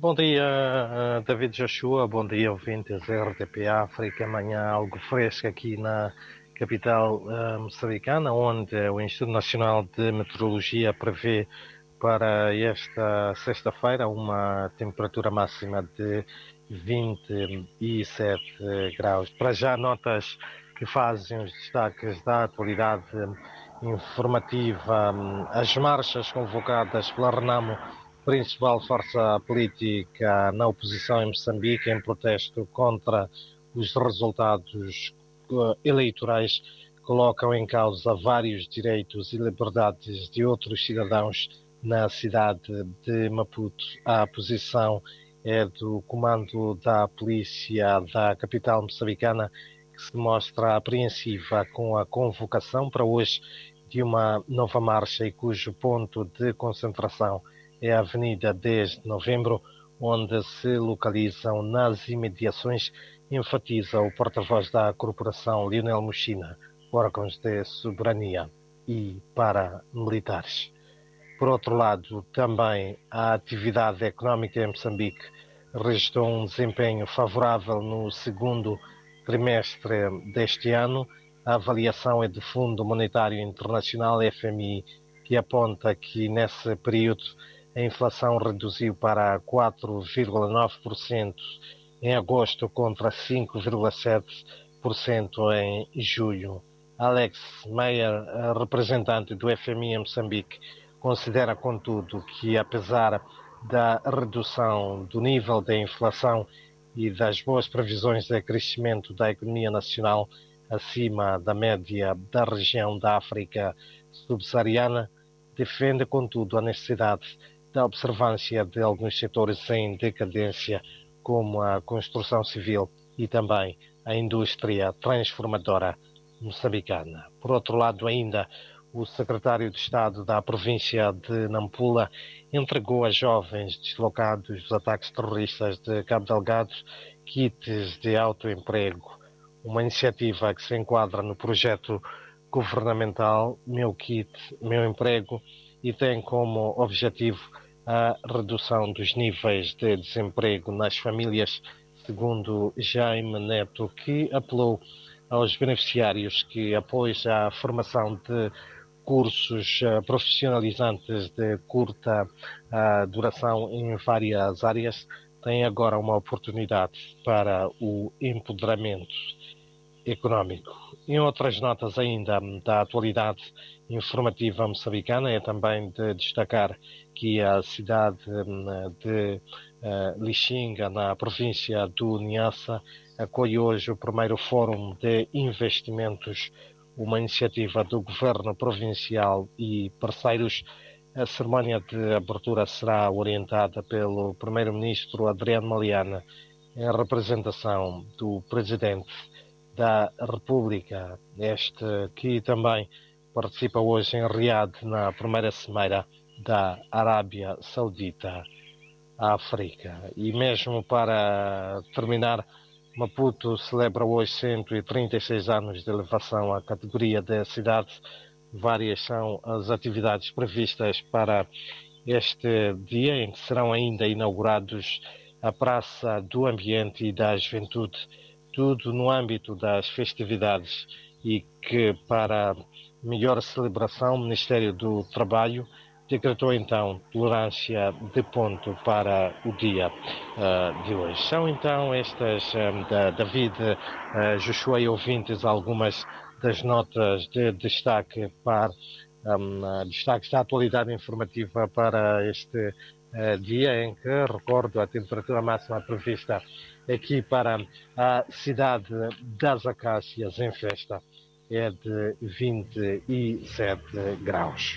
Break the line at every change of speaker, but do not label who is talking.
Bom dia, eh, David Joshua. Bom dia, ouvintes RTP África. Amanhã algo fresco aqui na capital uh, moçambicana, onde o Instituto Nacional de Meteorologia prevê para esta sexta-feira uma temperatura máxima de 27 graus. Para já, notas que fazem os destaques da atualidade informativa, as marchas convocadas pela Renamo, principal força política na oposição em Moçambique, em protesto contra os resultados eh, eleitorais, colocam em causa vários direitos e liberdades de outros cidadãos na cidade de Maputo. A posição é do comando da polícia da capital moçambicana, que se mostra apreensiva com a convocação para hoje de uma nova marcha e cujo ponto de concentração é a Avenida 10 de Novembro, onde se localizam nas imediações, enfatiza o porta-voz da corporação Lionel Mochina, órgãos de soberania e paramilitares. Por outro lado, também a atividade económica em Moçambique registrou um desempenho favorável no segundo trimestre deste ano. A avaliação é do Fundo Monetário Internacional, FMI, que aponta que nesse período a inflação reduziu para 4,9% em agosto contra 5,7% em julho. Alex Meyer, representante do FMI em Moçambique, considera, contudo, que apesar da redução do nível da inflação e das boas previsões de crescimento da economia nacional acima da média da região da África subsaariana, defende, contudo, a necessidade da observância de alguns setores em decadência, como a construção civil e também a indústria transformadora moçambicana. Por outro lado, ainda o secretário de Estado da província de Nampula entregou a jovens deslocados dos ataques terroristas de Cabo Delgado kits de autoemprego, uma iniciativa que se enquadra no projeto governamental Meu Kit, Meu Emprego e tem como objetivo a redução dos níveis de desemprego nas famílias, segundo Jaime Neto, que apelou aos beneficiários que após a formação de cursos uh, profissionalizantes de curta uh, duração em várias áreas têm agora uma oportunidade para o empoderamento económico. Em outras notas ainda da atualidade informativa moçambicana, é também de destacar que a cidade hum, de uh, Lixinga, na província do Niassa, acolhe hoje o primeiro Fórum de Investimentos uma iniciativa do Governo Provincial e parceiros. A cerimónia de abertura será orientada pelo Primeiro-Ministro Adriano Maliana, em representação do Presidente da República, este que também participa hoje em Riad, na primeira cimeira da Arábia Saudita África. E mesmo para terminar, Maputo celebra hoje 136 anos de elevação à categoria de cidade. Várias são as atividades previstas para este dia, em que serão ainda inaugurados a Praça do Ambiente e da Juventude, tudo no âmbito das festividades e que, para melhor celebração, o Ministério do Trabalho decretou então tolerância de ponto para o dia uh, de hoje. São então estas um, da David uh, Joshua e ouvintes algumas das notas de destaque para um, destaques da atualidade informativa para este dia em que recordo a temperatura máxima prevista aqui para a cidade das Acácias em festa é de 27 graus.